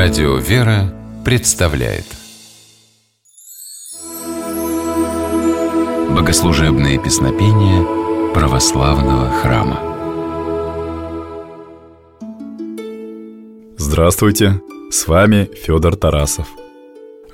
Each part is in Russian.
Радио «Вера» представляет Богослужебные песнопения православного храма Здравствуйте! С вами Федор Тарасов.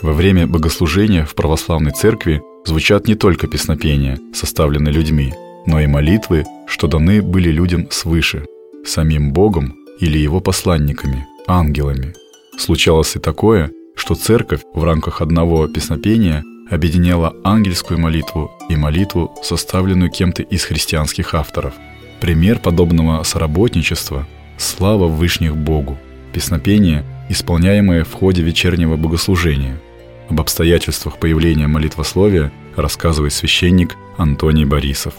Во время богослужения в православной церкви звучат не только песнопения, составленные людьми, но и молитвы, что даны были людям свыше, самим Богом или его посланниками, ангелами. Случалось и такое, что церковь в рамках одного песнопения объединяла ангельскую молитву и молитву, составленную кем-то из христианских авторов. Пример подобного соработничества – слава Вышних Богу, песнопение, исполняемое в ходе вечернего богослужения. Об обстоятельствах появления молитвословия рассказывает священник Антоний Борисов.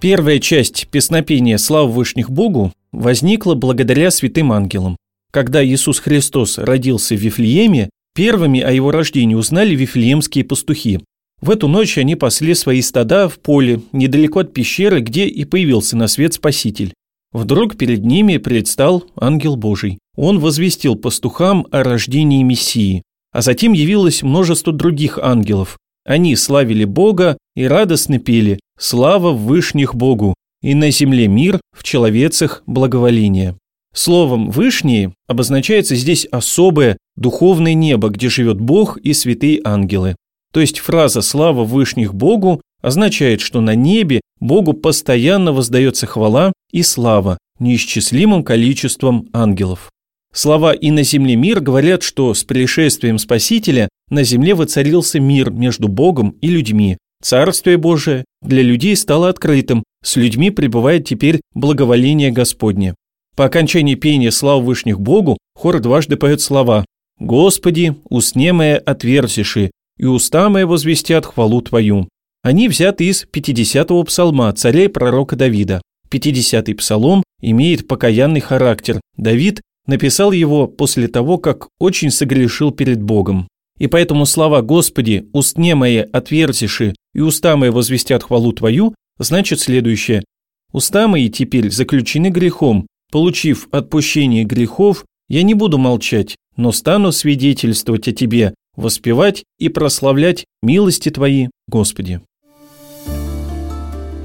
Первая часть песнопения «Слава Вышних Богу» возникла благодаря святым ангелам. Когда Иисус Христос родился в Вифлееме, первыми о его рождении узнали вифлеемские пастухи. В эту ночь они пасли свои стада в поле, недалеко от пещеры, где и появился на свет Спаситель. Вдруг перед ними предстал ангел Божий. Он возвестил пастухам о рождении Мессии. А затем явилось множество других ангелов. Они славили Бога и радостно пели «Слава в вышних Богу!» и на земле мир, в человецах благоволение. Словом «вышние» обозначается здесь особое духовное небо, где живет Бог и святые ангелы. То есть фраза «слава вышних Богу» означает, что на небе Богу постоянно воздается хвала и слава неисчислимым количеством ангелов. Слова «и на земле мир» говорят, что с пришествием Спасителя на земле воцарился мир между Богом и людьми. Царствие Божие для людей стало открытым, с людьми пребывает теперь благоволение Господне. По окончании пения слав Вышних Богу хор дважды поет слова «Господи, усне мое отверзиши, и уста мои возвестят хвалу Твою». Они взяты из 50-го псалма царя и пророка Давида. 50-й псалом имеет покаянный характер. Давид написал его после того, как очень согрешил перед Богом. И поэтому слова «Господи, устне мои отверзиши, и уста мои возвестят хвалу Твою» значит следующее. «Уста мои теперь заключены грехом, Получив отпущение грехов, я не буду молчать, но стану свидетельствовать о Тебе, воспевать и прославлять милости Твои, Господи.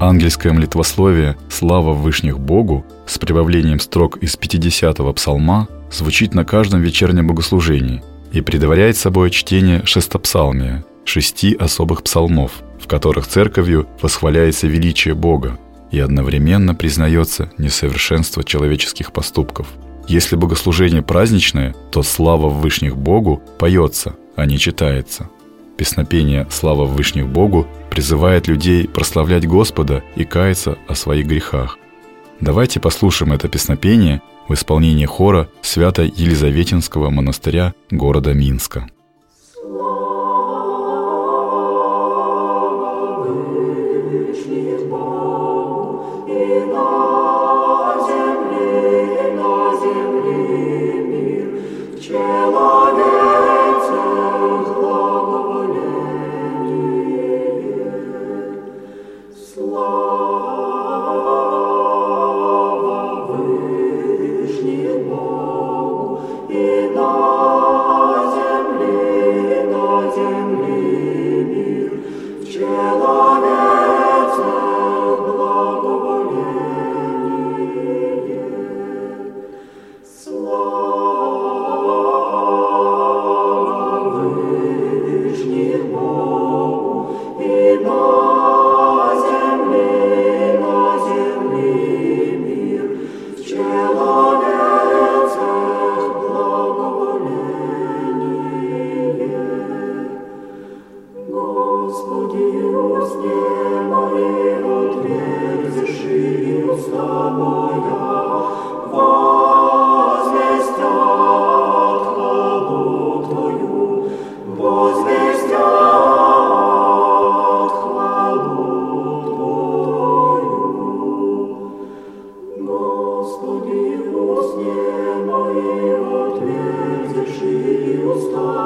Ангельское молитвословие «Слава Вышних Богу» с прибавлением строк из 50-го псалма звучит на каждом вечернем богослужении и предваряет собой чтение шестопсалмия, шести особых псалмов, в которых церковью восхваляется величие Бога, и одновременно признается несовершенство человеческих поступков. Если богослужение праздничное, то слава Вышних Богу поется, а не читается. Песнопение «Слава Вышних Богу» призывает людей прославлять Господа и каяться о своих грехах. Давайте послушаем это песнопение в исполнении хора Свято-Елизаветинского монастыря города Минска. Lord.